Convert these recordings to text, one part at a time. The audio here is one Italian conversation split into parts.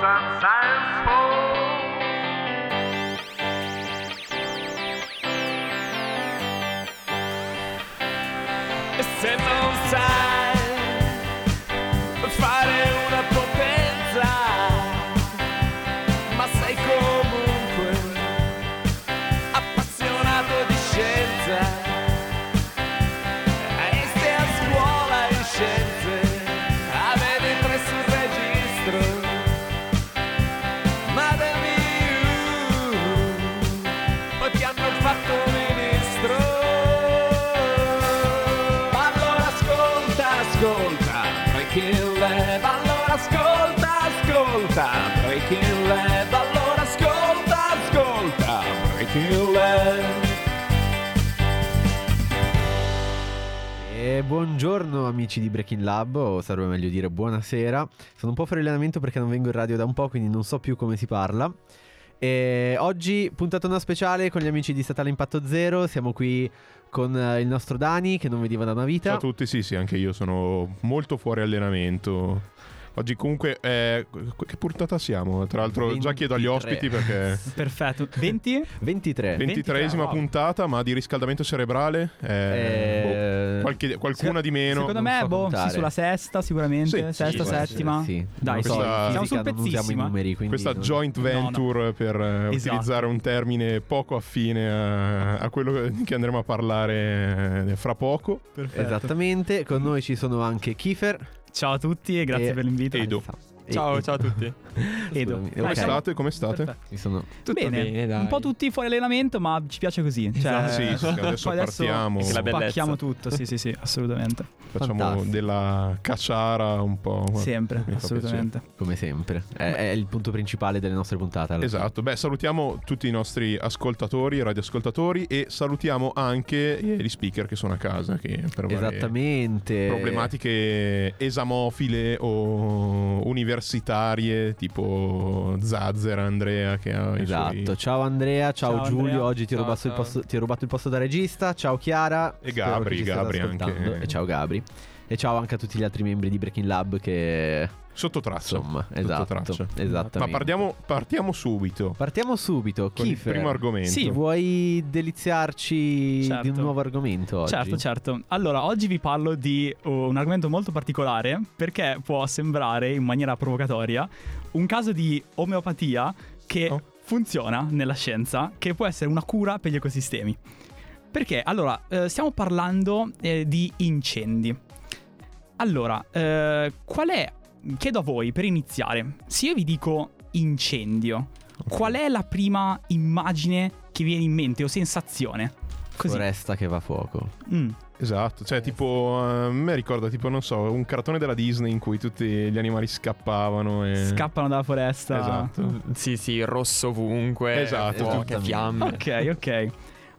sometimes fall. Allora ascolta, ascolta, Breaking Lab. Allora ascolta, ascolta, Breaking Lab. E buongiorno amici di Breaking Lab, o sarebbe meglio dire buonasera. Sono un po' fuori allenamento perché non vengo in radio da un po', quindi non so più come si parla. E oggi puntatona speciale con gli amici di Statale Impatto Zero. Siamo qui con eh, il nostro Dani che non vediva da una vita. Ciao a tutti, sì, sì, anche io sono molto fuori allenamento. Oggi comunque, eh, che puntata siamo? Tra l'altro già chiedo agli 23. ospiti perché... Perfetto. 20? 23. 23esima wow. puntata, ma di riscaldamento cerebrale? Eh, Eh, boh, qualche- qualcuna di meno. Secondo non me, so boh, sì, sulla sesta sicuramente. Sì, sesta, sì, settima. Sì. Dai, so, questa- siamo sul pezzissimo. numeri, quindi Questa non- joint no. venture per eh, Esatto. utilizzare un termine poco affine a, a quello che andremo a parlare eh, fra poco. Perfetto. Esattamente, con noi ci sono anche Kiefer. Ciao a tutti e grazie E- per l'invito. Edo. Ciao, e- ciao a tutti. Edo. Scusami, Come ok. siamo- state? Come state? Ci sono Tutto bene, bene, dai. un po' tutti fuori allenamento, ma ci piace così. Cioè, Esatto. Sì, sì, adesso partiamo. Bellezza. spacchiamo tutto, sì, sì, sì, assolutamente. Facciamo Fantastico. della cacciara un po'. Sempre, mi assolutamente. come sempre. È, è il punto principale delle nostre puntate. fine. Esatto, beh salutiamo tutti i nostri ascoltatori, radioascoltatori e salutiamo anche eh, gli speaker che sono a casa che per Esattamente. problematiche esamofile o universitarie tipo Zazzer, Andrea che ha Esatto. suoi... Ciao Andrea, ciao, Ciao, Giulio. Andrea. Oggi ti ho, Ciao, rubato il ciao. posto, ti ho rubato il posto da regista. Ciao Chiara. E Spero Gabri, Gabri anche. E ciao Gabri. E ciao anche a tutti gli altri membri di Breaking Lab che Sotto traccia. insomma, Sotto esatto. traccia. Esattamente. Ma partiamo, partiamo subito Partiamo subito. con il Kiefer, primo argomento. Sì, Vuoi deliziarci Certo. di un nuovo argomento oggi? Certo, certo. Allora, oggi vi parlo di uh, un argomento molto particolare perché può sembrare in maniera provocatoria un caso di omeopatia che Oh. funziona nella scienza, che può essere una cura per gli ecosistemi. Perché? Allora, eh, stiamo parlando eh, di incendi. Allora, eh, qual è, chiedo a voi per iniziare, se io vi dico incendio, qual è la prima immagine che viene in mente o sensazione? Così. Foresta che va a fuoco. Mm. Esatto, cioè tipo, eh, a me ricorda tipo, non so, un cartone della Disney in cui tutti gli animali scappavano e... Scappano dalla foresta. Esatto. Sì, sì, rosso ovunque. Esatto, fuochi, esattamente. fiamme. Ok, ok.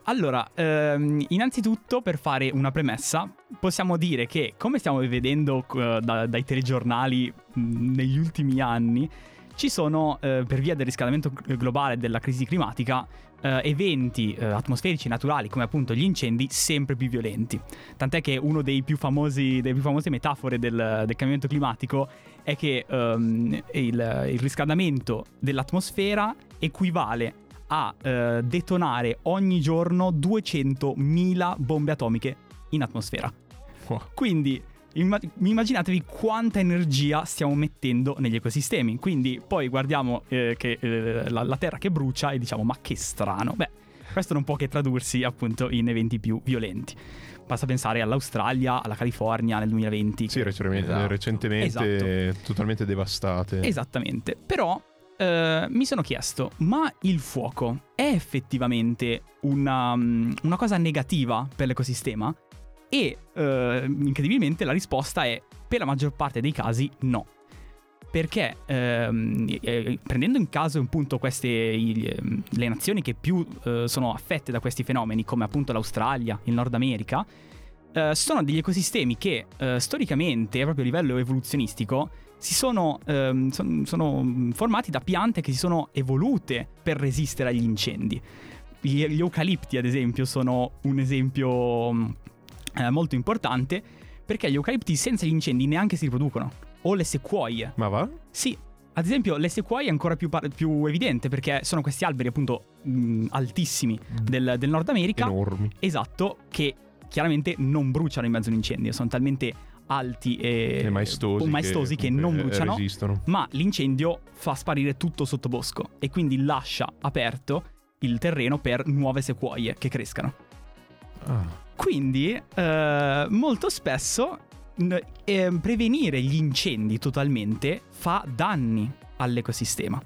Allora, ehm, innanzitutto per fare una premessa, possiamo dire che come stiamo vedendo eh, da- dai telegiornali mh, negli ultimi anni, ci sono, eh, per via del riscaldamento globale e della crisi climatica, eh, eventi eh, atmosferici naturali come appunto gli incendi sempre più violenti. Tant'è che famosi, delle più famose metafore del, del cambiamento climatico è che ehm, il, il riscaldamento dell'atmosfera equivale a eh, detonare ogni giorno 200.000 bombe atomiche in atmosfera. Wow. Quindi imma- immaginatevi quanta energia stiamo mettendo negli ecosistemi. Quindi poi guardiamo eh, che, eh, la, la Terra che brucia e diciamo ma che strano. Beh, questo non può che tradursi appunto in eventi più violenti. Basta pensare all'Australia, alla California nel 2020. Sì, recentemente, Esatto. recentemente totalmente devastate. Esattamente. Però eh, mi sono chiesto, ma il fuoco è effettivamente una, mm, una cosa negativa per l'ecosistema? E eh, incredibilmente la risposta è, per la maggior parte dei casi, no. Perché ehm, eh, prendendo in caso appunto queste i- ehm, le nazioni che più eh, sono affette da questi fenomeni, come appunto l'Australia, il Nord America, eh, sono degli ecosistemi che eh, storicamente, proprio a livello evoluzionistico, si sono, ehm, son- sono formati da piante che si sono evolute per resistere agli incendi. Gli, gli eucalipti, ad esempio, sono un esempio mm, eh, molto importante perché gli eucalipti senza gli incendi neanche si riproducono. O le sequoie. Ma va? Sì, ad esempio, le sequoie è ancora più, par- più evidente perché sono questi alberi appunto mh, altissimi del, del Nord America. Enormi. Esatto, che chiaramente non bruciano in mezzo a un incendio, sono talmente alti e, E maestosi. maestosi che, non comunque, eh, bruciano, Resistono. ma l'incendio fa sparire tutto sotto bosco e quindi lascia aperto il terreno per nuove sequoie che crescano. Ah, Quindi, eh, molto spesso eh, prevenire gli incendi totalmente fa danni all'ecosistema.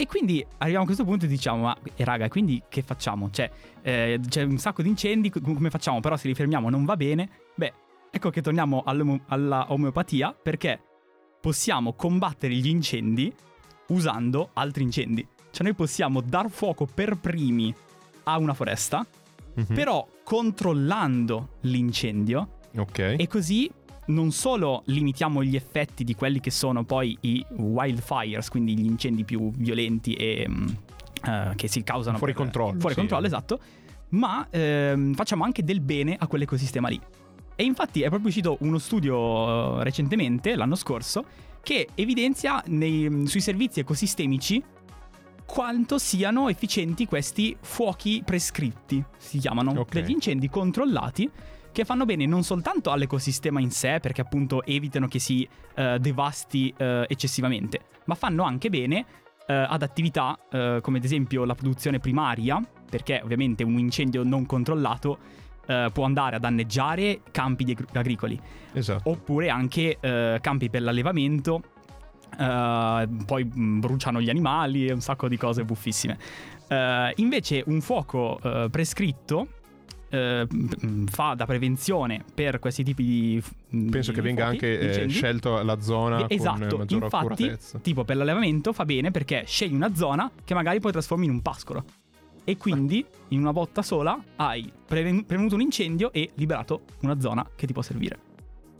E quindi arriviamo a questo punto e diciamo, ma eh, raga, quindi che facciamo? Cioè, eh, c'è un sacco di incendi, co- come facciamo? Però se li fermiamo non va bene. Beh, ecco che torniamo alla omeopatia perché possiamo combattere gli incendi usando altri incendi. Cioè noi possiamo dar fuoco per primi a una foresta, mhm. però controllando l'incendio Ok. e così non solo limitiamo gli effetti di quelli che sono poi i wildfires, quindi gli incendi più violenti e eh, che si causano Fuori per- controllo, Fuori sì. controllo, esatto. Ma ehm, facciamo anche del bene a quell'ecosistema lì. E infatti è proprio uscito uno studio eh, recentemente, l'anno scorso, che evidenzia nei- sui servizi ecosistemici quanto siano efficienti questi fuochi prescritti, si chiamano, Ok. degli incendi controllati che fanno bene non soltanto all'ecosistema in sé, perché appunto evitano che si eh, devasti eh, eccessivamente, ma fanno anche bene eh, ad attività eh, come ad esempio la produzione primaria, perché ovviamente un incendio non controllato eh, può andare a danneggiare campi agricoli, Esatto. oppure anche eh, campi per l'allevamento. eh, poi mh, bruciano gli animali e un sacco di cose buffissime. Eh, invece, un fuoco eh, prescritto eh, mh, fa da prevenzione per questi tipi di. mh, Penso di che venga fuochi, anche eh, scelto la zona Esatto, con maggiore infatti, accuratezza. tipo per l'allevamento fa bene perché scegli una zona che magari poi trasformi in un pascolo. E quindi, in una botta sola, hai preven- prevenuto un incendio e liberato una zona che ti può servire.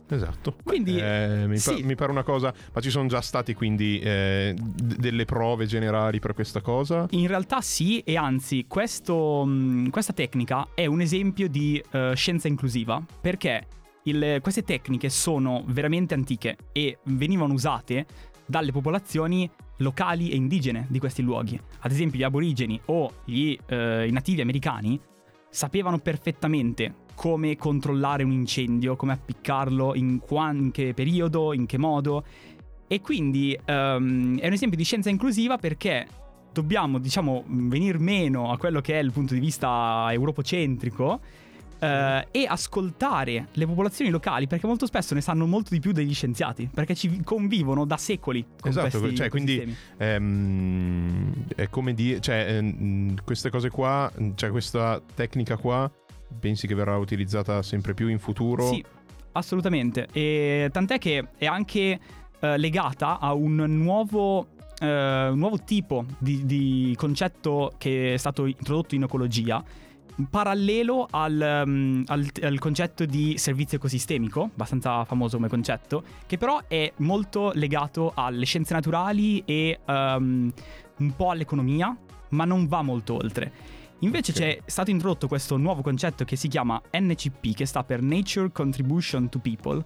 Esatto. Quindi, Eh, mi, sì. mi pare una cosa. Ma ci sono già stati quindi eh, d- delle prove generali per questa cosa? In realtà sì, e anzi, questo, mh, questa tecnica è un esempio di eh, scienza inclusiva, perché il- queste tecniche sono veramente antiche e venivano usate dalle popolazioni locali e indigene di questi luoghi. Ad esempio gli aborigeni o gli, eh, i nativi americani sapevano perfettamente come controllare un incendio, come appiccarlo, in, qua- in che periodo, in che modo. E quindi ehm, è un esempio di scienza inclusiva perché dobbiamo, diciamo, venir meno a quello che è il punto di vista europocentrico eh, e ascoltare le popolazioni locali perché molto spesso ne sanno molto di più degli scienziati perché ci convivono da secoli con Esatto, questi cioè, quindi-. Ehm, è come dire, cioè, ehm, queste cose qua, cioè questa tecnica qua, pensi che verrà utilizzata sempre più in futuro? Sì, assolutamente. E tant'è che è anche eh, legata a un nuovo, eh, un nuovo tipo di, di concetto che è stato introdotto in ecologia. Parallelo al, mm, al- al concetto di servizio ecosistemico, abbastanza famoso come concetto, che però è molto legato alle scienze naturali e ehm, un po' all'economia, ma non va molto oltre. Invece Ok. c'è stato introdotto questo nuovo concetto che si chiama NCP, che sta per Nature Contribution to People,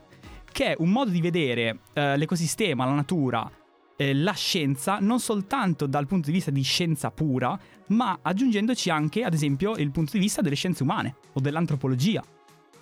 che è un modo di vedere eh, l'ecosistema, la natura, eh, la scienza, non soltanto dal punto di vista di scienza pura, ma aggiungendoci anche, ad esempio, il punto di vista delle scienze umane o dell'antropologia.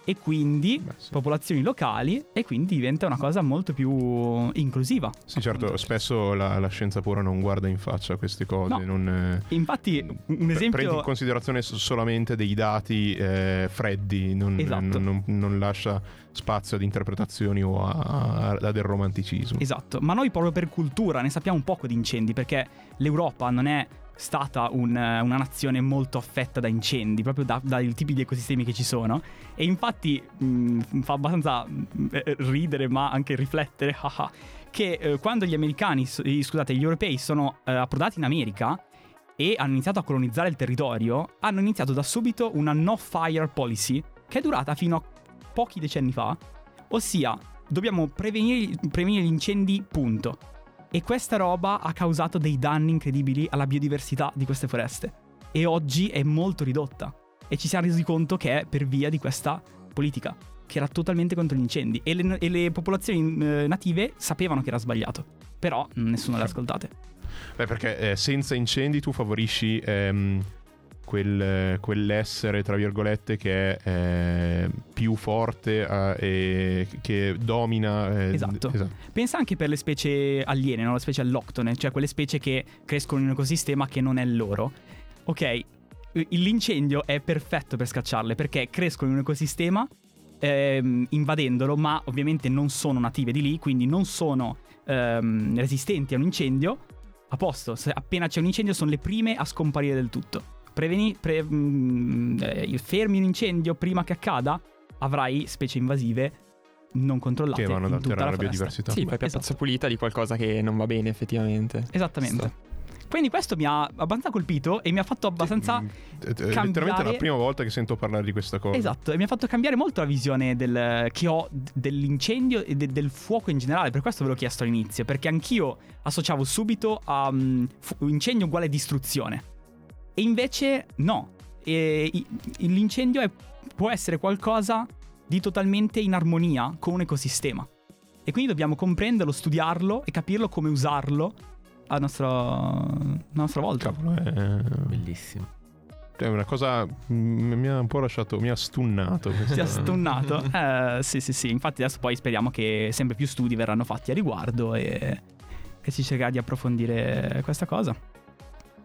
E quindi Beh, sì. popolazioni locali e quindi diventa una cosa molto più inclusiva. Sì, certo, spesso la, la scienza pura non guarda in faccia queste cose, No. non, eh, Infatti, un esempio... prendi in considerazione so- solamente dei dati eh, freddi, non, Esatto. non- non- non lascia spazio ad interpretazioni o a, a- a del romanticismo. Esatto, ma noi proprio per cultura ne sappiamo un poco di incendi perché l'Europa non è stata un- una nazione molto affetta da incendi, proprio da- dai tipi di ecosistemi che ci sono. E infatti mh, fa abbastanza mh, eh, ridere, ma anche riflettere, haha, che eh, quando gli americani, eh, scusate, gli europei sono eh, approdati in America e hanno iniziato a colonizzare il territorio, hanno iniziato da subito una no fire policy che è durata fino a pochi decenni fa, ossia dobbiamo prevenire, prevenire gli incendi, punto. E questa roba ha causato dei danni incredibili alla biodiversità di queste foreste. E oggi è molto ridotta. E ci siamo resi conto che è per via di questa politica. che era totalmente contro gli incendi e le, e le popolazioni eh, native sapevano che era sbagliato, però mm, nessuno le ha ascoltate. Beh, perché eh, senza incendi tu favorisci ehm, quel, quell'essere, tra virgolette, che è eh, più forte eh, e che domina. eh, Esatto. Pensa anche per le specie aliene, no? le specie alloctone, cioè quelle specie che crescono in un ecosistema che non è loro. Ok, l'incendio è perfetto per scacciarle perché crescono in un ecosistema ehm, invadendolo, ma ovviamente non sono native di lì, quindi non sono ehm, resistenti a un incendio. A posto, se appena c'è un incendio sono le prime a scomparire del tutto. Preveni, pre- mm, eh, fermi un incendio prima che accada, avrai specie invasive non controllate Che vanno ad alterare la biodiversità. Sì, piazza Esatto. pulita di qualcosa che non va bene effettivamente. Esattamente. Quindi questo mi ha abbastanza colpito e mi ha fatto abbastanza... Mm, eh, eh, Letteralmente è cambiare- la prima volta che sento parlare di questa cosa. Esatto, e mi ha fatto cambiare molto la visione del- che ho dell'incendio e de- del fuoco in generale. Per questo ve l'ho chiesto all'inizio, perché anch'io associavo subito a fu- incendio uguale distruzione. E invece no. E i- l'incendio è- può essere qualcosa di totalmente in armonia con un ecosistema. E quindi dobbiamo comprenderlo, studiarlo e capirlo come usarlo a nostra, a nostra volta. Cavolo, è, Bellissimo. è una cosa. mm, Mi ha un po' lasciato. Mi ha stunnato. Ti ha stunnato? Eh, sì, sì, sì. Infatti adesso poi speriamo che sempre più studi verranno fatti a riguardo e, e si cercherà di approfondire questa cosa.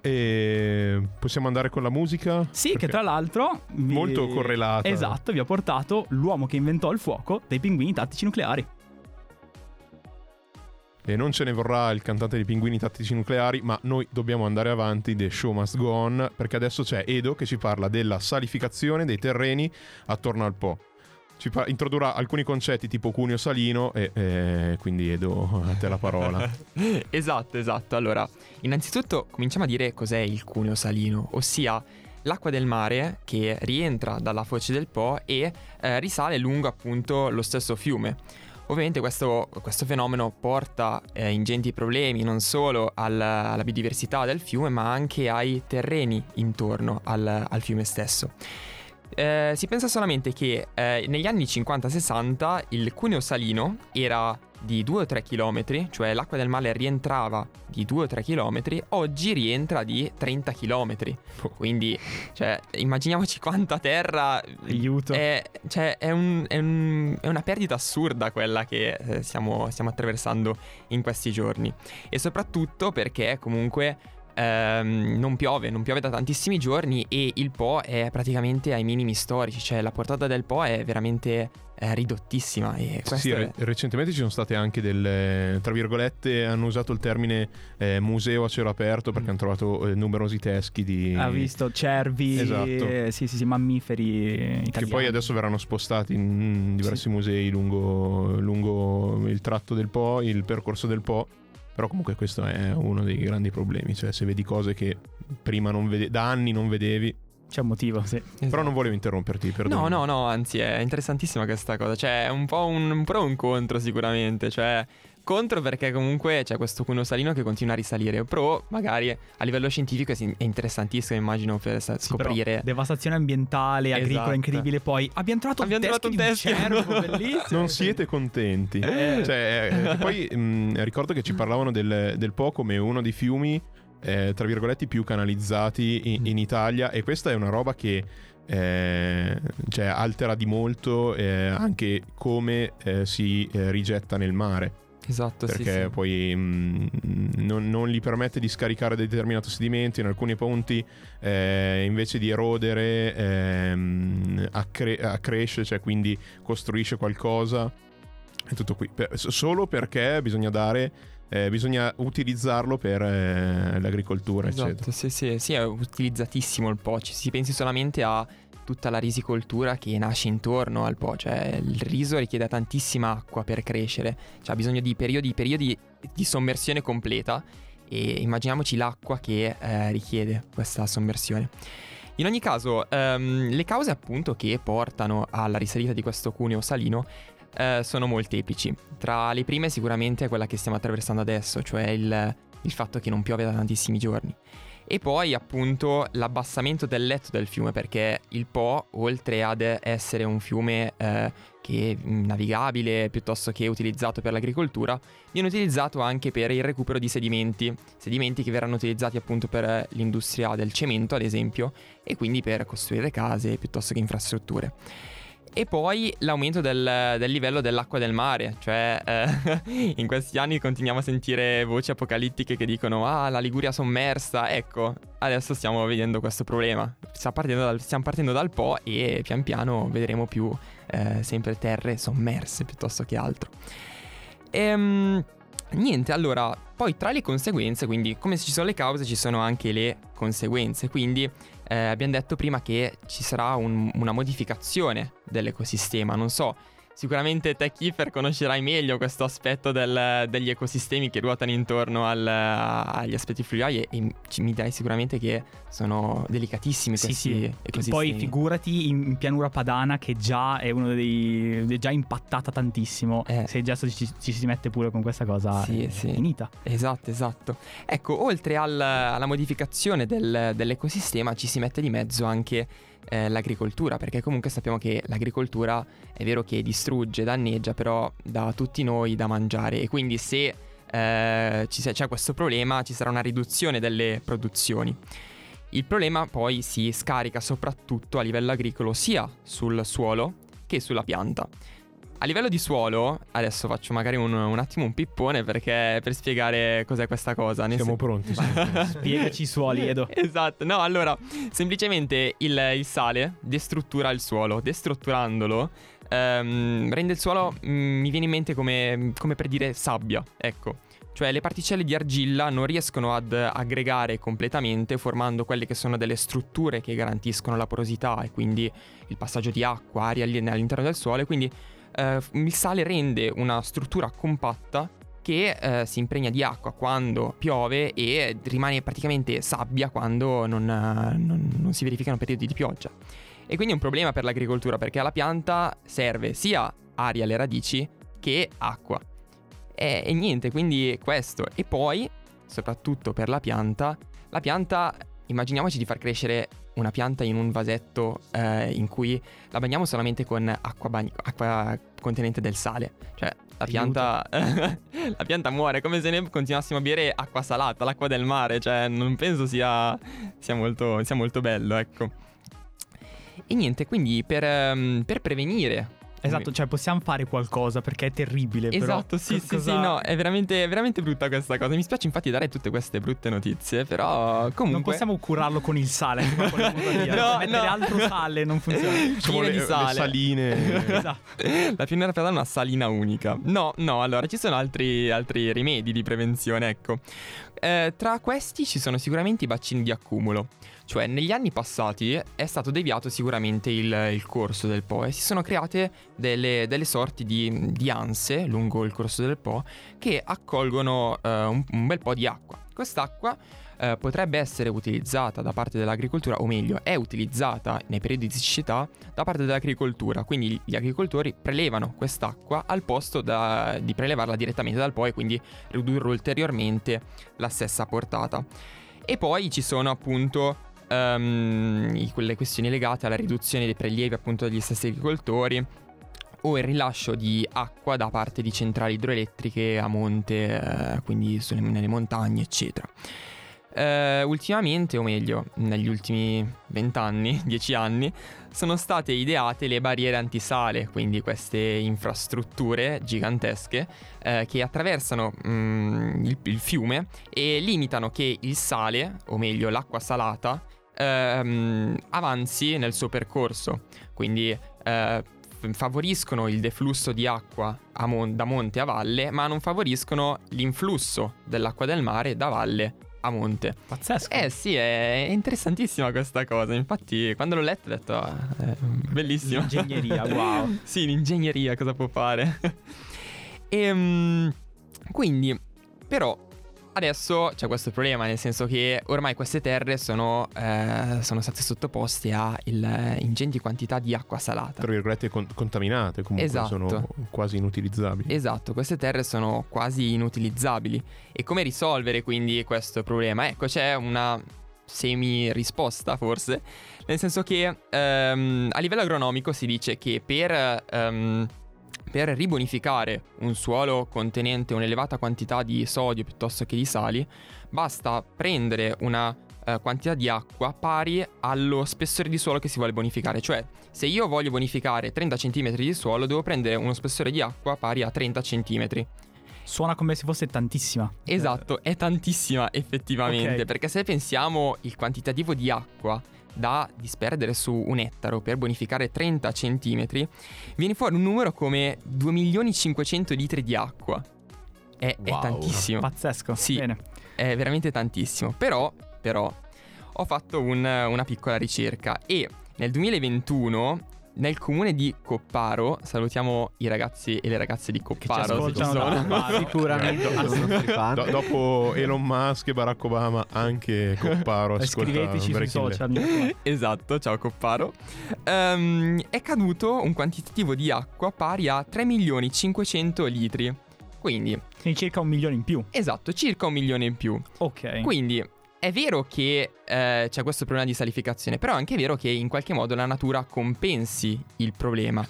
E possiamo andare con la musica? Sì, che tra l'altro... vi- Molto correlata. Esatto, vi ho portato l'uomo che inventò il fuoco dei pinguini tattici nucleari. E non ce ne vorrà il cantante dei pinguini tattici nucleari, ma noi dobbiamo andare avanti, The Show Must Go On, perché adesso c'è Edo che ci parla della salificazione dei terreni attorno al Po. Ci introdurrà alcuni concetti tipo cuneo salino e eh, quindi Edo a te la parola. esatto, esatto. Allora, innanzitutto cominciamo a dire cos'è il cuneo salino, ossia l'acqua del mare che rientra dalla foce del Po e eh, risale lungo appunto lo stesso fiume. Ovviamente questo, questo fenomeno porta eh, ingenti problemi non solo al- alla biodiversità del fiume ma anche ai terreni intorno al, al fiume stesso. Eh, si pensa solamente che eh, negli anni 50-60 il cuneo salino era di 2 o 3 km, cioè l'acqua del mare rientrava di 2 o 3 km, oggi rientra di 30 km. Quindi, cioè, immaginiamoci quanta terra Aiuto. è, cioè, è, un- è un- è una perdita assurda quella che eh, stiamo, stiamo attraversando in questi giorni. E soprattutto perché comunque ehm, non piove, non piove da tantissimi giorni e il Po è praticamente ai minimi storici, cioè la portata del Po è veramente eh, ridottissima. E Sì, è- re- recentemente ci sono state anche delle, tra virgolette, hanno usato il termine eh, museo a cielo aperto perché Mm. hanno trovato eh, numerosi teschi di... Ha visto cervi, Esatto. eh, sì, sì, sì, mammiferi italiani. Che poi adesso verranno spostati in diversi musei lungo, lungo il tratto del Po, il percorso del Po. Però comunque questo è uno dei grandi problemi. Cioè, se vedi cose che prima non vede- da anni non vedevi. C'è un motivo, sì. Però non volevo interromperti, perdono. No, no, no, anzi è interessantissima questa cosa, cioè è un po' un, un pro e un contro sicuramente, cioè contro perché comunque c'è questo cuneo salino che continua a risalire, pro magari a livello scientifico è interessantissimo immagino per sa- Sì, scoprire... devazione ambientale, agricola Esatto. incredibile. Poi abbiamo trovato Abbiamo un trovato un teschio. cervo, bellissimo. Non siete contenti. Cioè, eh, poi mh, ricordo che ci parlavano del, del Po come uno dei fiumi, eh, tra virgolette, più canalizzati in, in Italia. E questa è una roba che eh, cioè, altera di molto eh, anche come eh, si eh, rigetta nel mare. Esatto, sì, perché sì. poi mh, non, non gli permette di scaricare determinato sedimento in alcuni punti eh, invece di erodere ehm, accre- accresce cioè quindi costruisce qualcosa è tutto qui Per- solo perché bisogna dare eh, bisogna utilizzarlo per eh, l'agricoltura eccetera Esatto, sì, sì, sì, è utilizzatissimo il Po. Ci si pensi solamente a tutta la risicoltura che nasce intorno al Po. Cioè, il riso richiede tantissima acqua per crescere. Cioè, ha bisogno di periodi, periodi di sommersione completa. E immaginiamoci l'acqua che eh, richiede questa sommersione. In ogni caso, ehm, le cause appunto che portano alla risalita di questo cuneo salino eh, sono molteplici. Tra le prime sicuramente è quella che stiamo attraversando adesso, cioè il il fatto che non piove da tantissimi giorni. E poi appunto l'abbassamento del letto del fiume perché il Po, oltre ad essere un fiume eh, che è navigabile piuttosto che utilizzato per l'agricoltura, viene utilizzato anche per il recupero di sedimenti, sedimenti che verranno utilizzati appunto per l'industria del cemento ad esempio e quindi per costruire case piuttosto che infrastrutture. E poi l'aumento del, del, livello dell'acqua del mare, cioè eh, in questi anni continuiamo a sentire voci apocalittiche che dicono ah la Liguria sommersa, ecco adesso stiamo vedendo questo problema, stiamo partendo dal, stiamo partendo dal Po e pian piano vedremo più eh, sempre terre sommerse piuttosto che altro. Ehm... Niente, allora, poi tra le conseguenze, quindi come ci sono le cause ci sono anche le conseguenze, quindi eh, abbiamo detto prima che ci sarà un, una modificazione dell'ecosistema, non so Sicuramente te Kiefer conoscerai meglio questo aspetto del, degli ecosistemi che ruotano intorno al, agli aspetti fluviali e, e mi dai sicuramente che sono delicatissimi questi sì, sì. ecosistemi. Poi figurati in pianura padana che già è uno dei... è già impattata tantissimo. Eh. Se già ci, ci, si mette pure con questa cosa sì, è sì. finita. Esatto, esatto. Ecco, oltre al, alla modificazione del, dell'ecosistema ci si mette di mezzo anche eh, l'agricoltura, perché comunque sappiamo che l'agricoltura è vero che distrugge, danneggia, però dà a tutti noi da mangiare e quindi se eh, ci, c'è questo problema ci sarà una riduzione delle produzioni. Il problema poi si scarica soprattutto a livello agricolo sia sul suolo che sulla pianta. A livello di suolo, adesso faccio magari un, un, attimo un pippone perché per spiegare cos'è questa cosa. Siamo sen- pronti. Spiegaci i suoli, Edo. esatto, no, allora, semplicemente il, il sale destruttura il suolo. Destrutturandolo ehm, rende il suolo, mh, mm, mi viene in mente come, come per dire sabbia, ecco. Cioè le particelle di argilla non riescono ad aggregare completamente formando quelle che sono delle strutture che garantiscono la porosità e quindi il passaggio di acqua, aria all'interno del suolo e quindi eh, il sale rende una struttura compatta che eh, si impregna di acqua quando piove e rimane praticamente sabbia quando non, non, non si verificano periodi di pioggia. E quindi è un problema per l'agricoltura perché alla pianta serve sia aria alle radici che acqua. E, e niente, quindi questo. E poi, soprattutto per la pianta, la pianta, immaginiamoci di far crescere una pianta in un vasetto eh, in cui la bagniamo solamente con acqua, bagn- acqua contenente del sale. Cioè, la pianta, la pianta muore come se ne continuassimo a bere acqua salata, l'acqua del mare. Cioè, non penso sia, sia, molto, sia molto bello, ecco. E niente, quindi per, um, per prevenire Esatto, cioè possiamo fare qualcosa perché è terribile. Esatto, però, sì, sì, cosa... sì, no, è veramente, è veramente brutta questa cosa. Mi spiace infatti dare tutte queste brutte notizie, però comunque... Non possiamo curarlo con il sale, no, mettere no. altro sale non funziona. Diciamo le, di sale. Le saline. esatto. La pianura padana è una salina unica. No, no, allora ci sono altri, altri rimedi di prevenzione, ecco. Eh, tra questi ci sono sicuramente i bacini di accumulo. Cioè, negli anni passati è stato deviato sicuramente il, il corso del Po e si sono create delle, delle sorti di, di, anse lungo il corso del Po che accolgono eh, un, un, bel po' di acqua. Quest'acqua eh, potrebbe essere utilizzata da parte dell'agricoltura, o meglio, è utilizzata nei periodi di siccità da parte dell'agricoltura. Quindi gli agricoltori prelevano quest'acqua al posto da, di prelevarla direttamente dal Po e quindi ridurre ulteriormente la stessa portata. E poi ci sono appunto um, quelle questioni legate alla riduzione dei prelievi appunto degli stessi agricoltori o il rilascio di acqua da parte di centrali idroelettriche a monte, eh, quindi sulle, nelle montagne, eccetera. Uh, ultimamente, o meglio, negli ultimi 20 anni, 10 anni, sono state ideate le barriere antisale, quindi queste infrastrutture gigantesche uh, che attraversano um, il, il, fiume e limitano che il sale, o meglio l'acqua salata, ehm, avanzi nel suo percorso. Quindi eh, favoriscono il deflusso di acqua mon- da monte a valle, ma non favoriscono l'influsso dell'acqua del mare da valle a monte. Pazzesco. Eh sì, è interessantissima questa cosa. Infatti, quando l'ho letto ho detto, ah, bellissimo. L'ingegneria, wow. sì, l'ingegneria cosa può fare? e, um, quindi, però, adesso c'è questo problema, nel senso che ormai queste terre sono, eh, sono state sottoposte a il- ingenti quantità di acqua salata. Tra virgolette con- contaminate, comunque Esatto. sono quasi inutilizzabili. Esatto, queste terre sono quasi inutilizzabili. E come risolvere quindi questo problema? Ecco, c'è una semi risposta forse, nel senso che ehm, a livello agronomico si dice che per, ehm, per ribonificare un suolo contenente un'elevata quantità di sodio piuttosto che di sali, basta prendere una eh, quantità di acqua pari allo spessore di suolo che si vuole bonificare. Cioè, se io voglio bonificare 30 cm di suolo, devo prendere uno spessore di acqua pari a 30 cm. Suona come se fosse tantissima. Esatto, è tantissima effettivamente, Ok. perché se pensiamo il quantitativo di acqua da disperdere su un ettaro per bonificare 30 cm, viene fuori un numero come 2 milioni 500 litri di acqua. È, è Wow. tantissimo. Pazzesco. Sì. Bene. È veramente tantissimo. Però, però, ho fatto un- una piccola ricerca e nel 2021 nel comune di Copparo, salutiamo i ragazzi e le ragazze di Che ci Copparo. se ci ascoltano Copparo. Sicuramente Do- dopo Elon Musk e Barack Obama, anche Copparo ascolta Scriveteci sui social. Esatto, ciao Copparo. Ehm, è caduto un quantitativo di acqua pari a 3 milioni 500 litri. Quindi, Quindi circa un milione in più. esatto, circa un milione in più. Ok. Quindi è vero che eh, c'è questo problema di salificazione, però è anche vero che in qualche modo la natura compensi il problema.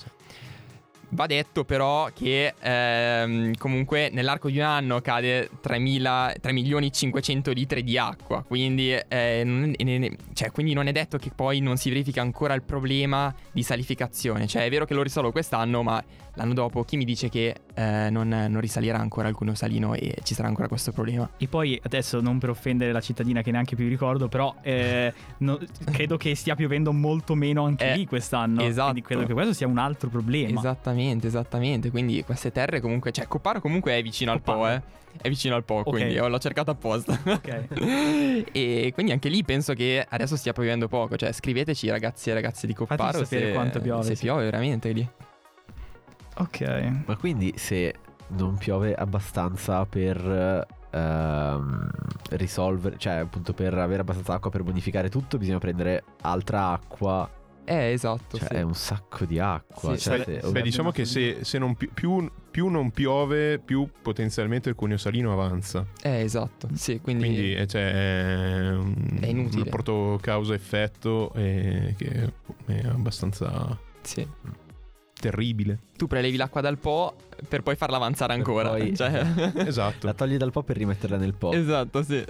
Va detto però che ehm, comunque nell'arco di un anno cade 3.000 3 milioni 500 litri di acqua, quindi, eh, non, ne- cioè, quindi non è detto che poi non si verifica ancora il problema di salificazione. Cioè è vero che lo risolvo quest'anno, ma l'anno dopo chi mi dice che eh, non, non risalirà ancora il cuneo salino e ci sarà ancora questo problema? E poi adesso non per offendere la cittadina che neanche più ricordo, però eh, no- credo che stia piovendo molto meno anche Eh, lì quest'anno. esatto. Quindi credo che questo sia un altro problema. Esattamente, esattamente. Quindi queste terre comunque, cioè Copparo comunque è vicino al Po, eh. È vicino al Po, Ok. quindi l'ho cercato apposta. Ok. e quindi anche lì penso che adesso stia piovendo poco. Cioè, scriveteci ragazzi e ragazze di Copparo se, piove, se sì. piove veramente lì. Ok. Ma quindi se non piove abbastanza per ehm, risolvere, cioè appunto per avere abbastanza acqua per bonificare tutto, bisogna prendere altra acqua. Eh, esatto. Cioè sì. è un sacco di acqua. Sì, cioè, Beh, se- beh, diciamo che se, se non pi- più, più non piove, più potenzialmente il cuneo salino avanza. Eh, esatto. Sì, quindi, Quindi eh, cioè, è un, È inutile. un rapporto causa-effetto eh, che è abbastanza sì. Terribile. Tu prelevi l'acqua dal Po per poi farla avanzare ancora. poi- Cioè... Esatto. La togli dal po' per rimetterla nel po'. esatto, sì.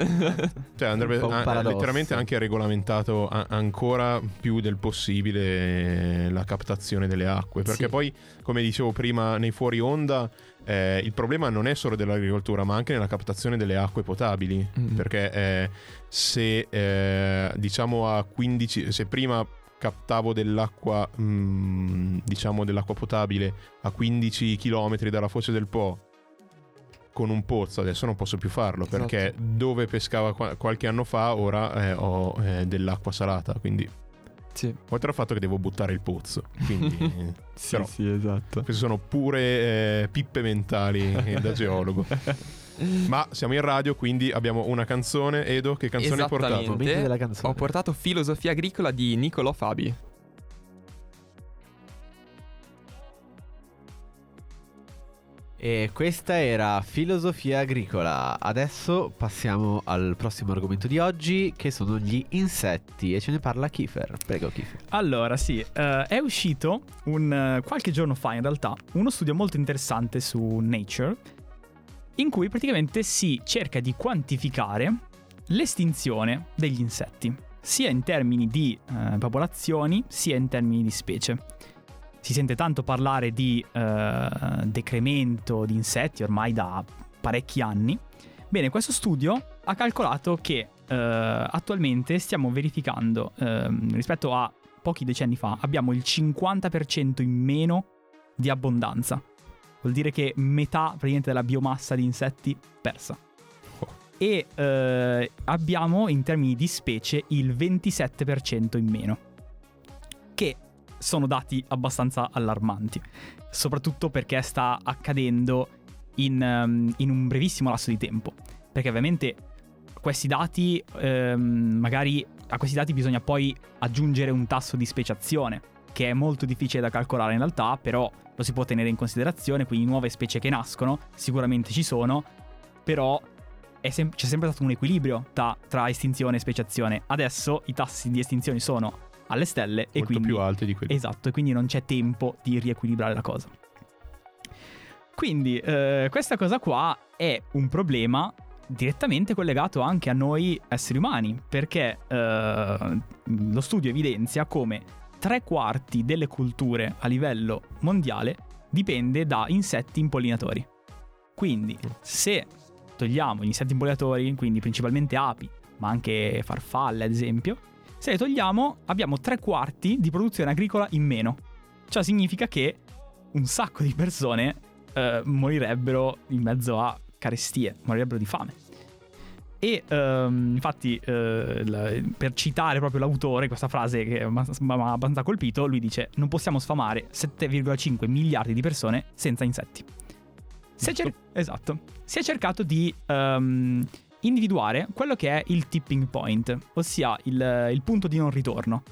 Cioè andrebbe Un po' un a- letteralmente anche regolamentato a- ancora più del possibile la captazione delle acque. Perché Sì. poi, come dicevo prima, nei fuori onda eh, il problema non è solo dell'agricoltura, ma anche nella captazione delle acque potabili. Mm. Perché eh, se eh, diciamo a 15, se prima captavo dell'acqua, mm, diciamo dell'acqua potabile a 15 km dalla foce del Po con un pozzo, adesso non posso più farlo Esatto. perché dove pescava qua- qualche anno fa ora eh, ho eh, dell'acqua salata, quindi sì. oltre al fatto che devo buttare il pozzo, quindi eh, Sì, Però- sì, esatto. queste sono pure eh, pippe mentali da geologo. Ma siamo in radio, quindi abbiamo una canzone. Edo, che canzone hai portato? Canzone. Ho portato Filosofia agricola di Niccolò Fabi. E questa era filosofia agricola. Adesso passiamo al prossimo argomento di oggi, che sono gli insetti. E ce ne parla Kiefer. Prego, Kiefer. Allora, sì, eh, è uscito un, eh, qualche giorno fa in realtà uno studio molto interessante su Nature, in cui praticamente si cerca di quantificare l'estinzione degli insetti, sia in termini di eh, popolazioni, sia in termini di specie. Si sente tanto parlare di eh, decremento di insetti ormai da parecchi anni. Bene, questo studio ha calcolato che eh, attualmente stiamo verificando ehm, rispetto a pochi decenni fa abbiamo il 50% in meno di abbondanza. Vuol dire che metà praticamente della biomassa di insetti persa. E eh, abbiamo in termini di specie il 27% in meno. Che sono dati abbastanza allarmanti. Soprattutto perché sta accadendo in, ehm, in un brevissimo lasso di tempo. perché ovviamente questi dati, ehm, magari a questi dati bisogna poi aggiungere un tasso di speciazione, che è molto difficile da calcolare in realtà, però lo si può tenere in considerazione, quindi nuove specie che nascono sicuramente ci sono, però sem- c'è sempre stato un equilibrio ta- tra estinzione e speciazione. Adesso i tassi di estinzione sono alle stelle e Molto quindi più alti di quelli. Esatto, e quindi non c'è tempo di riequilibrare la cosa. Quindi eh, questa cosa qua è un problema direttamente collegato anche a noi esseri umani, perché eh, lo studio evidenzia come tre quarti delle culture a livello mondiale dipende da insetti impollinatori. Quindi se togliamo gli insetti impollinatori, quindi principalmente api, ma anche farfalle ad esempio, se le togliamo abbiamo tre quarti di produzione agricola in meno. Ciò significa che un sacco di persone eh, morirebbero in mezzo a carestie, morirebbero di fame. E ehm, infatti, eh, la- per citare proprio l'autore, questa frase che mi ha abbastanza colpito, lui dice: Non possiamo sfamare 7,5 miliardi di persone senza insetti. Si è cer- esatto. Si è cercato di ehm, individuare quello che è il tipping point, ossia il, il punto di non ritorno,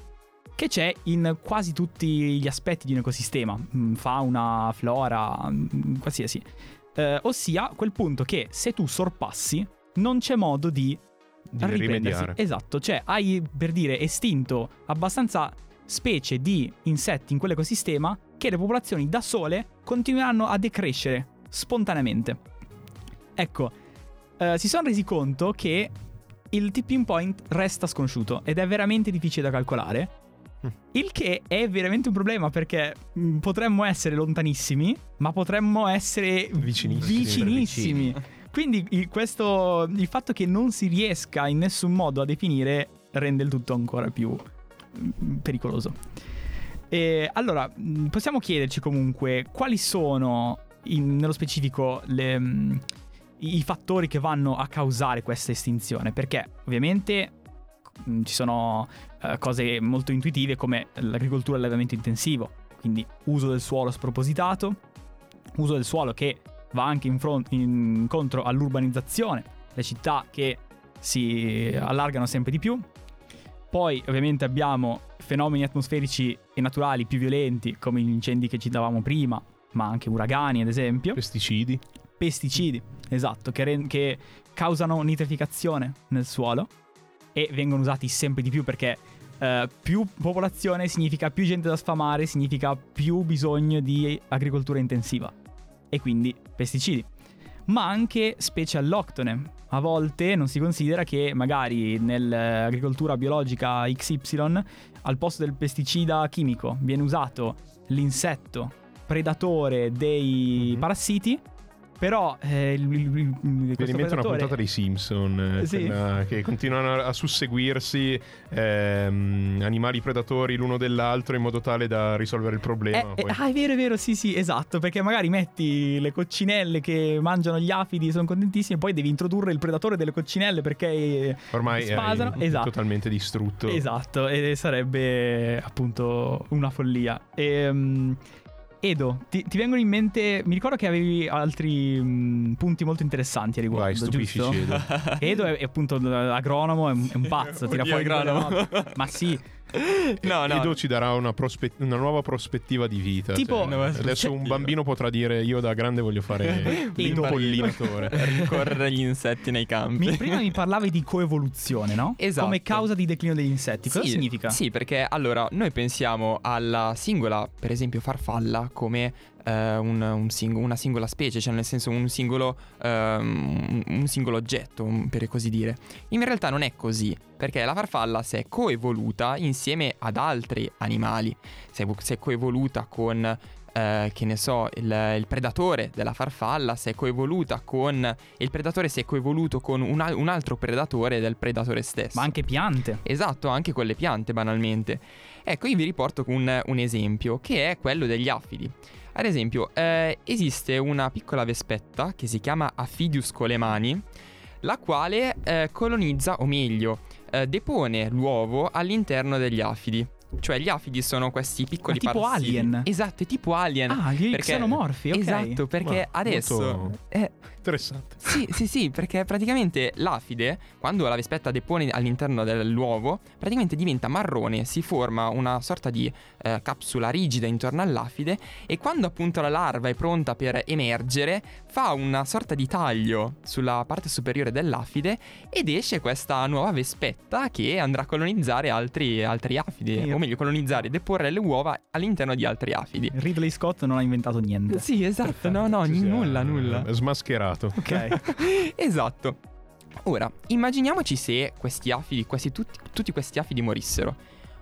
che c'è in quasi tutti gli aspetti di un ecosistema, mm, fauna, flora, mm, qualsiasi. Eh, ossia quel punto che se tu sorpassi non c'è modo di Di rimediare. Esatto, cioè hai per dire estinto abbastanza specie di insetti in quell'ecosistema che le popolazioni da sole continueranno a decrescere spontaneamente. Ecco, eh, si sono resi conto che il tipping point resta sconosciuto ed è veramente difficile da calcolare. Mm. Il che è veramente un problema perché mh, potremmo essere lontanissimi, ma potremmo essere Vicinissimi. vicinissimi. Quindi il, questo, il fatto che non si riesca in nessun modo a definire rende il tutto ancora più mm, pericoloso. E allora, mh, possiamo chiederci comunque quali sono in- nello specifico le, mh, i fattori che vanno a causare questa estinzione, perché ovviamente ci sono eh, cose molto intuitive come l'agricoltura e l'allevamento intensivo, quindi uso del suolo spropositato, uso del suolo che va anche in front- incontro all'urbanizzazione, le città che si allargano sempre di più. Poi ovviamente abbiamo fenomeni atmosferici e naturali più violenti come gli incendi che citavamo prima, ma anche uragani ad esempio Pesticidi. pesticidi, esatto, che, ren- che causano nitrificazione nel suolo e vengono usati sempre di più perché eh, più popolazione significa più gente da sfamare, significa più bisogno di agricoltura intensiva e quindi pesticidi. Ma anche specie alloctone. A volte non si considera che magari nell'agricoltura biologica XY al posto del pesticida chimico viene usato l'insetto predatore dei Mhm. parassiti. Però eh, il, il- il- in mente una predatore- puntata dei Simpson eh, Sì. quella che continuano a susseguirsi ehm, animali predatori l'uno dell'altro in modo tale da risolvere il problema. Eh, eh, ah, è vero, è vero, sì, sì, esatto. Perché magari metti le coccinelle che mangiano gli afidi, sono contentissime, poi devi introdurre il predatore delle coccinelle perché eh, Ormai spasano. è esatto. totalmente distrutto. Esatto, e sarebbe appunto una follia. Ehm, Edo, ti, ti vengono in mente. Mi ricordo che avevi altri mm, punti molto interessanti a riguardo. Vai, stupiscici. giusto? Edo. Edo è, è appunto l'agronomo, è un, è un pazzo, tira fuori agronomo. Ma sì, no, no. Edo ci darà una, prospe- una nuova prospettiva di vita. Tipo- cioè, Nuova adesso un bambino potrà dire: Io da grande voglio fare l'impollinatore. Rincorrere gli insetti nei campi. mi- prima mi parlavi di coevoluzione, no? Esatto. Come causa di declino degli insetti. Cosa Sì, significa? Sì, perché allora noi pensiamo alla singola, per esempio farfalla, come eh, un- un sing- una singola specie, cioè nel senso un singolo, ehm, un- singolo oggetto, per così dire. In realtà non è così, perché la farfalla si è coevoluta insieme ad altri animali, si è, si è coevoluta con... eh, che ne so, il, il predatore della farfalla si è coevoluta con. Il predatore si è coevoluto con un, al- un altro predatore del predatore stesso. Ma anche piante. Esatto, anche con le piante banalmente. Ecco, io vi riporto un, un esempio che è quello degli affidi. Ad esempio, eh, esiste una piccola vespetta che si chiama Aphidius colemani, la quale eh, colonizza, o meglio, eh, depone l'uovo all'interno degli affidi. Cioè gli afidi sono questi piccoli Ma tipo parassiti. alien. Esatto, è tipo alien. Ah, gli Perché- xenomorfi, ok. Esatto, perché Ma adesso... molto eh, Interessante. sì, sì, sì, perché praticamente l'afide, quando la vespetta depone all'interno dell'uovo, praticamente diventa marrone, si forma una sorta di eh, capsula rigida intorno all'afide e quando appunto la larva è pronta per emergere, fa una sorta di taglio sulla parte superiore dell'afide ed esce questa nuova vespetta che andrà a colonizzare altri, altri afidi, o meglio colonizzare e deporre le uova all'interno di altri afidi. Ridley Scott non ha inventato niente. Sì, esatto, no, no, sia, nulla, nulla. Smascherato. Ok. esatto. Ora, immaginiamoci se questi afidi, quasi tutti, tutti questi afidi morissero.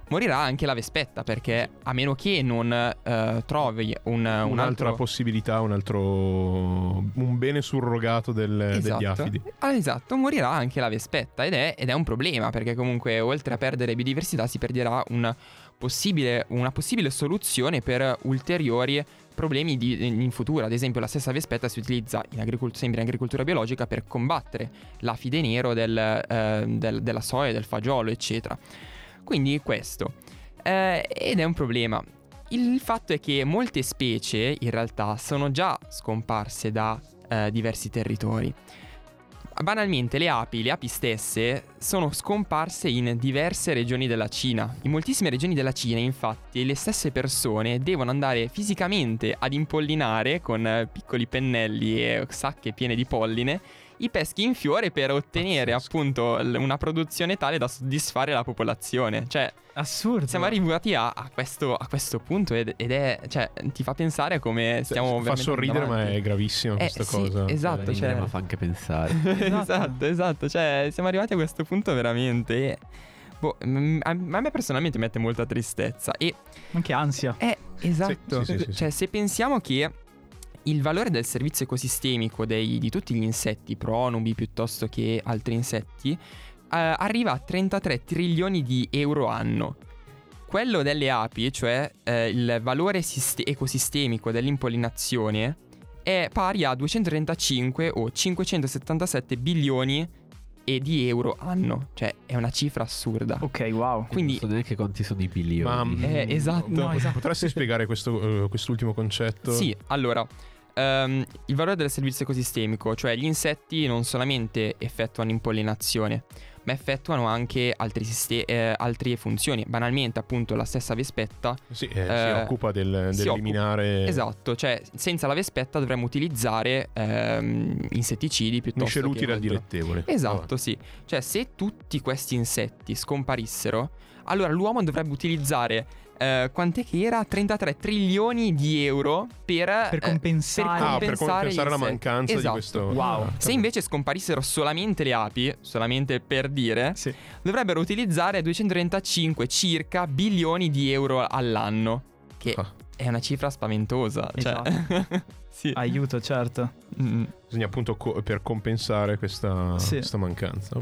Morirà anche la vespetta perché a meno che non eh, trovi un, un Un'altra altro... possibilità, un altro. un bene surrogato del- degli afidi. Ah, esatto, morirà anche la vespetta ed è, ed è un problema perché comunque oltre a perdere biodiversità si perderà un possibile- una possibile soluzione per ulteriori problemi di- in futuro. Ad esempio la stessa vespetta si utilizza in agricol- sempre in agricoltura biologica per combattere l'afide nero del, eh, del- della soia, del fagiolo, eccetera. Quindi questo. Eh, ed è un problema. Il fatto è che molte specie in realtà sono già scomparse da eh, diversi territori. Banalmente le api, le api stesse, sono scomparse in diverse regioni della Cina. In moltissime regioni della Cina, infatti, le stesse persone devono andare fisicamente ad impollinare con eh, piccoli pennelli e sacche piene di polline i peschi in fiore per ottenere Pazzesco. appunto l- una produzione tale da soddisfare la popolazione. Cioè, Assurdo. siamo arrivati a, a questo, a questo punto ed, ed è, cioè, ti fa pensare come stiamo Fa veramente sorridere, ma è gravissima Eh, questa sì, cosa. esatto, Ridere, cioè- ma fa anche pensare. esatto, esatto, cioè siamo arrivati a questo punto veramente. boh, a, me personalmente mette molta tristezza. E Anche ansia. è esatto. Sì, sì, sì, sì, cioè, se pensiamo che il valore del servizio ecosistemico dei- di tutti gli insetti, pronubi piuttosto che altri insetti, eh, arriva a 33 trilioni di euro anno. Quello delle api, cioè eh, il valore siste- ecosistemico dell'impollinazione, è pari a 235 o 577 bilioni e di euro anno. Cioè, è una cifra assurda. Ok, wow. Quindi- non so neanche quanti sono i bilioni. Ma mm, Eh, esatto. No, esatto. potresti spiegare questo, eh, quest'ultimo concetto? Sì, allora, ehm, il valore del servizio ecosistemico, cioè gli insetti non solamente effettuano impollinazione, ma effettuano anche altri siste- eh, altre funzioni. Banalmente, appunto, la stessa vespetta. Sì, eh, Eh, si occupa del, si dell'eliminare Esatto, cioè senza la vespetta dovremmo utilizzare ehm, insetticidi piuttosto che l'utile al dilettevole. Esatto, sì. Cioè, se tutti questi insetti scomparissero, allora l'uomo dovrebbe utilizzare eh, quant'è che era? 33 trilioni di euro per, Per eh, compensare. Ah, per compensare compensare la mancanza di Esatto. questo. Wow. Ah, Se invece scomparissero solamente le api, solamente per dire, Sì. dovrebbero utilizzare 235 circa bilioni di euro all'anno. Che Ah. è una cifra spaventosa. Cioè, sì. Aiuto, certo. Mm, Bisogna appunto co- per compensare questa, Sì. questa mancanza.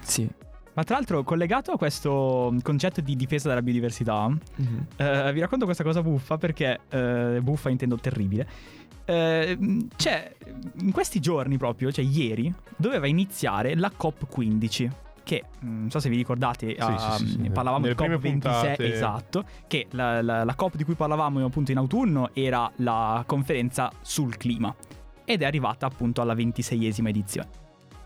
sì. Ma tra l'altro, collegato a questo concetto di difesa della biodiversità, Mhm. eh, vi racconto questa cosa buffa perché eh, buffa intendo terribile. Eh, c'è in questi giorni proprio, cioè ieri, doveva iniziare la COP15. Che mm, non so se vi ricordate, sì, sì, sì. parlavamo di prime COP26, puntate- esatto. Che la, la- la COP di cui parlavamo appunto in autunno era la conferenza sul clima ed è arrivata appunto alla 26esima edizione.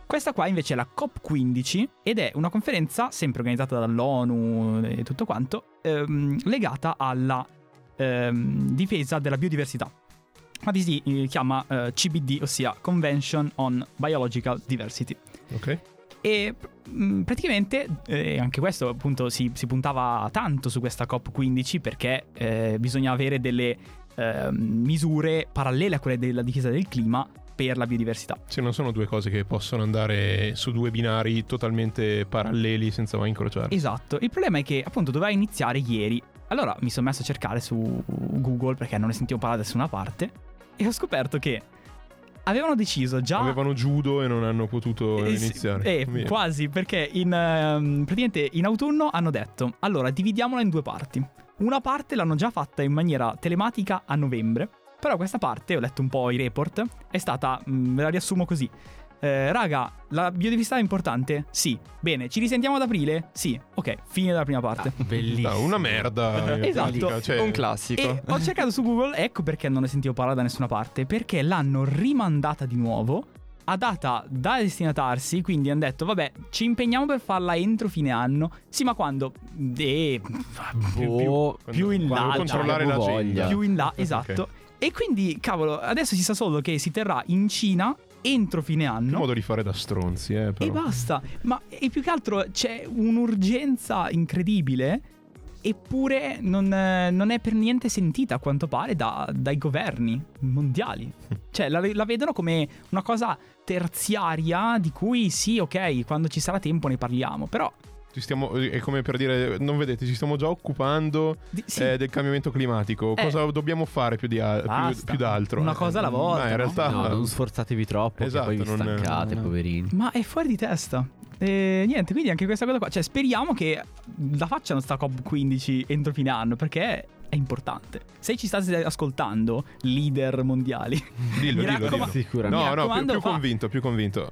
Questa qua invece è la COP15 ed è una conferenza sempre organizzata dall'ONU e tutto quanto, ehm, legata alla ehm, difesa della biodiversità. Infatti si eh, chiama eh, CBD, ossia Convention on Biological Diversity. Ok? E mh, praticamente, eh, anche questo appunto si, si puntava tanto su questa COP15 perché eh, bisogna avere delle ehm, misure parallele a quelle della difesa del clima per la biodiversità. Sì, non sono due cose che possono andare su due binari totalmente paralleli senza mai incrociarsi. Esatto, il problema è che appunto doveva iniziare ieri. Allora mi sono messo a cercare su Google perché non ne sentivo parlare da nessuna parte e ho scoperto che avevano deciso già... Avevano judo e non hanno potuto Eh, iniziare. eh, Via. quasi, perché in, ehm, praticamente in autunno hanno detto, allora dividiamola in due parti. Una parte l'hanno già fatta in maniera telematica a novembre, però questa parte, ho letto un po' i report, è stata, mh, ve la riassumo così, Eh, raga, la biodiversità è importante? Sì. Bene, ci risentiamo ad aprile? Sì. Ok, fine della prima parte. Bellissimo. No, una merda. in Esatto. cioè- Un classico. E ho cercato su Google, ecco perché non ne sentivo parlare da nessuna parte, perché l'hanno rimandata di nuovo a data da destinatarsi, quindi hanno detto vabbè ci impegniamo per farla entro fine anno, sì ma quando? Eh, Boh, più in quando là, controllare l'agenda. voglia. più in là, esatto. E quindi cavolo, adesso si sa solo che si terrà in Cina entro fine Che anno. modo di fare da stronzi, eh, però. E basta. Ma e più che altro c'è un'urgenza incredibile. Eppure non, non è per niente sentita, a quanto pare, da- dai governi mondiali. Cioè, la, la vedono come una cosa terziaria di cui sì, ok, quando ci sarà tempo ne parliamo. Però, stiamo, è come per dire, non vedete, ci stiamo già occupando di- sì, eh, del cambiamento climatico. Eh. Cosa dobbiamo fare più, di a- più, più d'altro? Una Eh, cosa alla volta, ma in realtà No, non sforzatevi troppo, Esatto, che poi vi non- stancate, no. poverini. ma è fuori di testa. E niente, quindi anche questa cosa qua. Cioè, speriamo che la facciano sta COP15 entro fine anno, perché è importante. Se ci state ascoltando, leader mondiali, dillo, dillo, dillo. Sicuramente. No, no, più, più fa- convinto, più convinto.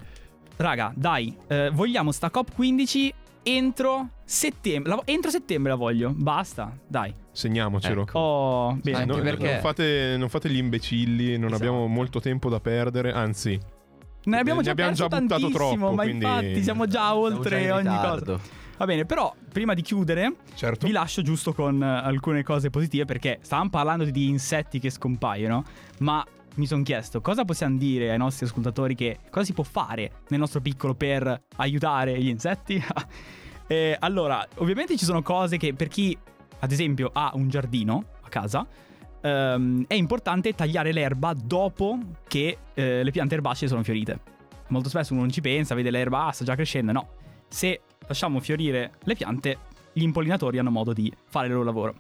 raga, dai, eh, vogliamo sta COP15 entro settembre. La- entro settembre la voglio. Basta, dai. Segniamocelo. Ecco. Oh, bene. Anche No, perché- non, fate, non fate gli imbecilli, non Esatto. abbiamo molto tempo da perdere, anzi, Ne abbiamo ne già abbiamo perso già buttato troppo, ma quindi- infatti siamo già Siamo oltre già in ogni ritardo. cosa. Va bene, però prima di chiudere certo. vi lascio giusto con eh, alcune cose positive perché stavamo parlando di insetti che scompaiono, ma mi sono chiesto cosa possiamo dire ai nostri ascoltatori che cosa si può fare nel nostro piccolo per aiutare gli insetti? Eh, allora, ovviamente ci sono cose che per chi, ad esempio, ha un giardino a casa, ehm, è importante tagliare l'erba dopo che eh, le piante erbacee sono fiorite. Molto spesso uno non ci pensa, vede l'erba, ah, sta già crescendo. No, se lasciamo fiorire le piante, gli impollinatori hanno modo di fare il loro lavoro.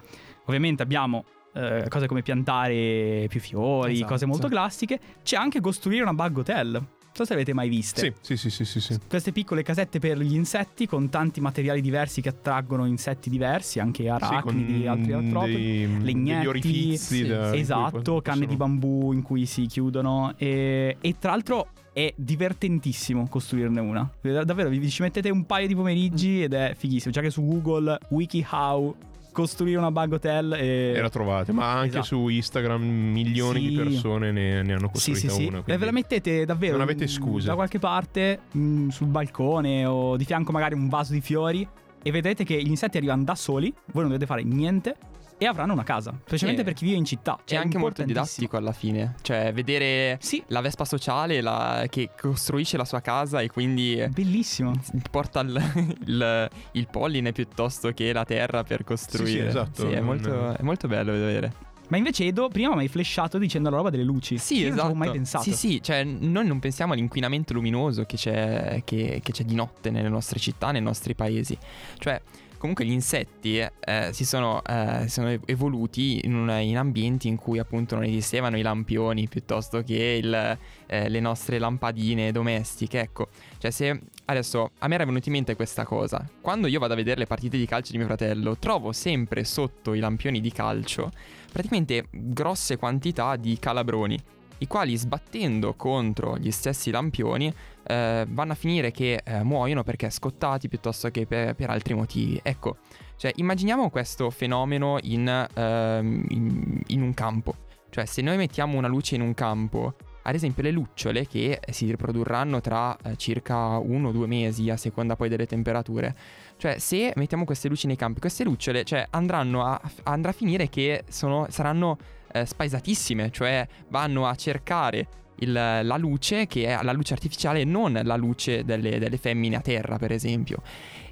Ovviamente abbiamo eh, cose come piantare più fiori, Esatto. cose molto classiche. C'è anche costruire una bug hotel. Non so se avete mai viste. Sì, sì, sì, sì, sì, sì. Queste piccole casette per gli insetti con tanti materiali diversi che attraggono insetti diversi, anche arachnidi, Sì, altri artropodi. legnetti, orifizi sì, da- Esatto, canne di bambù in cui si chiudono. E, e tra l'altro è divertentissimo costruirne una. Davvero, vi ci mettete un paio di pomeriggi ed è fighissimo. Già che su Google, WikiHow, costruire una bug hotel. E... E la trovate, ma anche Esatto. su Instagram milioni Sì. di persone ne, ne hanno Sì, costruita sì, sì. una. Quindi- ve la mettete davvero non avete mm, scuse. da qualche parte, mm, sul balcone o di fianco magari un vaso di fiori e vedrete che gli insetti arrivano da soli, voi non dovete fare niente e avranno una casa, specialmente Sì. per chi vive in città. È Cioè, anche molto didattico alla fine. Cioè, vedere Sì, la Vespa sociale la- che costruisce la sua casa e quindi bellissimo. porta il, il- il polline piuttosto che la terra per costruire. Sì, sì, esatto. Sì, è, molto, è molto bello vedere. Ma invece Edo prima mi hai flashato dicendo la roba delle luci. Sì, Io esatto. Non ci avevo mai pensato. Sì, sì, cioè noi non pensiamo all'inquinamento luminoso che c'è, che- che c'è di notte nelle nostre città, nei nostri paesi. Cioè, comunque gli insetti eh, si, sono, eh, sono evoluti in, un- in ambienti in cui appunto non esistevano i lampioni piuttosto che il- eh, le nostre lampadine domestiche. Ecco, cioè se adesso a me era venuta in mente questa cosa. Quando io vado a vedere le partite di calcio di mio fratello, trovo sempre sotto i lampioni di calcio praticamente grosse quantità di calabroni, i quali sbattendo contro gli stessi lampioni eh, vanno a finire che eh, muoiono perché scottati piuttosto che per, per altri motivi. Ecco, cioè immaginiamo questo fenomeno in, ehm, in- in un campo. Cioè se noi mettiamo una luce in un campo, ad esempio le lucciole che si riprodurranno tra eh, circa uno o due mesi a seconda poi delle temperature, cioè, se mettiamo queste luci nei campi, queste lucciole cioè, andranno a, andrà a finire che sono- saranno eh, spaesatissime, cioè vanno a cercare il- la luce che è la luce artificiale e non la luce delle, delle femmine a terra, per esempio.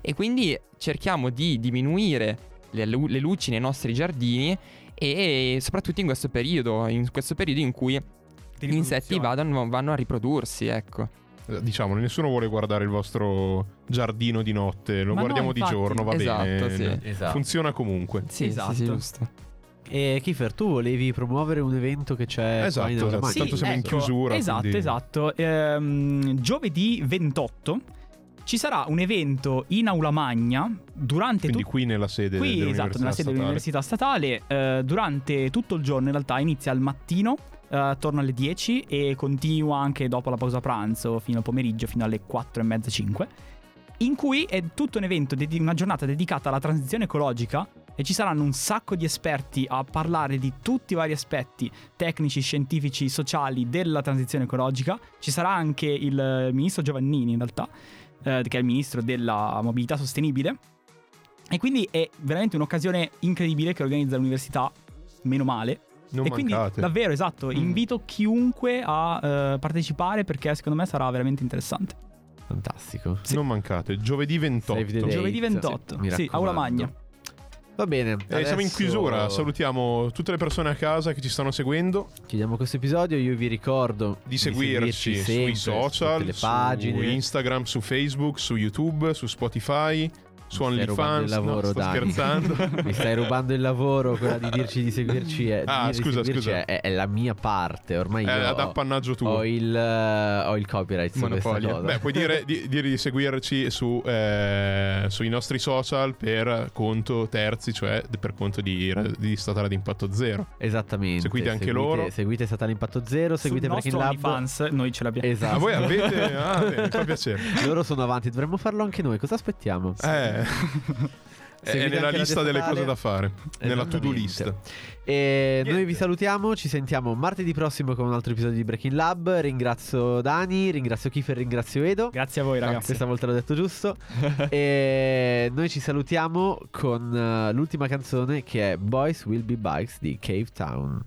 E quindi cerchiamo di diminuire le, le luci nei nostri giardini e soprattutto in questo periodo, in questo periodo in cui gli insetti vadano- vanno a riprodursi, ecco. Eh, Diciamo, nessuno vuole guardare il vostro giardino di notte, lo Ma no, guardiamo infatti. di giorno, va Esatto, bene. sì. Esatto. Funziona comunque. Sì, Esatto. sì, sì, giusto. E Kiefer, tu volevi promuovere un evento che c'è Esatto, in esatto. Alemannia. Tanto siamo in ecco, chiusura, Esatto, quindi- esatto. Ehm, giovedì 28 ci sarà un evento in Aula Magna durante Quindi tutto qui nella sede Qui, dell'università esatto, nella sede statale. dell'università statale, eh, durante tutto il giorno in realtà inizia al mattino, eh, attorno alle 10 e continua anche dopo la pausa pranzo fino al pomeriggio, fino alle 4 e mezza 5. In cui è tutto un evento, una giornata dedicata alla transizione ecologica e ci saranno un sacco di esperti a parlare di tutti i vari aspetti tecnici, scientifici, sociali della transizione ecologica. Ci sarà anche il eh, ministro Giovannini in realtà, eh, che è il ministro della mobilità sostenibile. E quindi è veramente un'occasione incredibile che organizza l'università, meno male. Non e quindi mancate. davvero, esatto, Mm. invito chiunque a eh, partecipare perché secondo me sarà veramente interessante. Fantastico. sì. Non mancate. Giovedì 28. Save the date. Giovedì 28, mi sì, Aula raccomando. Magna. Va bene. Eh, siamo in adesso chiusura, salutiamo tutte le persone a casa che ci stanno seguendo, Chiudiamo questo episodio. Io vi ricordo di seguirci sui sempre, su tutte social, su pagine. Instagram, su Facebook, su YouTube, su Spotify, su Mi stai rubando OnlyFans. il lavoro, no, sto Dani. scherzando. Mi stai rubando il lavoro, quella di dirci di seguirci è, Ah, di scusa, seguirci scusa. È, è la mia parte. Ormai È ad ho, appannaggio tuo. ho il, eh, ho il copyright su questa Monopolio. cosa. Beh, puoi dire di, dire di seguirci su, eh, sui nostri social per conto terzi, cioè per conto di, di Statale d'impatto zero. Esattamente. Seguite anche seguite, loro. Seguite Satana Impatto Zero, seguite Sul Breaking Lab. OnlyFans noi ce l'abbiamo. Esatto. Ah, voi avete... Ah, bene, mi fa piacere. Loro sono avanti, dovremmo farlo anche noi. Cosa aspettiamo? Eh... È Seguite nella lista delle cose da fare, nella to-do list. E noi Niente. vi salutiamo, ci sentiamo martedì prossimo con un altro episodio di Breaking Lab. Ringrazio Dani, ringrazio Kiefer, ringrazio Edo. Grazie a voi ragazzi. Questa volta l'ho detto giusto. e noi ci salutiamo con eh, l'ultima canzone che è Boys Will Be Bikes di Cave Town.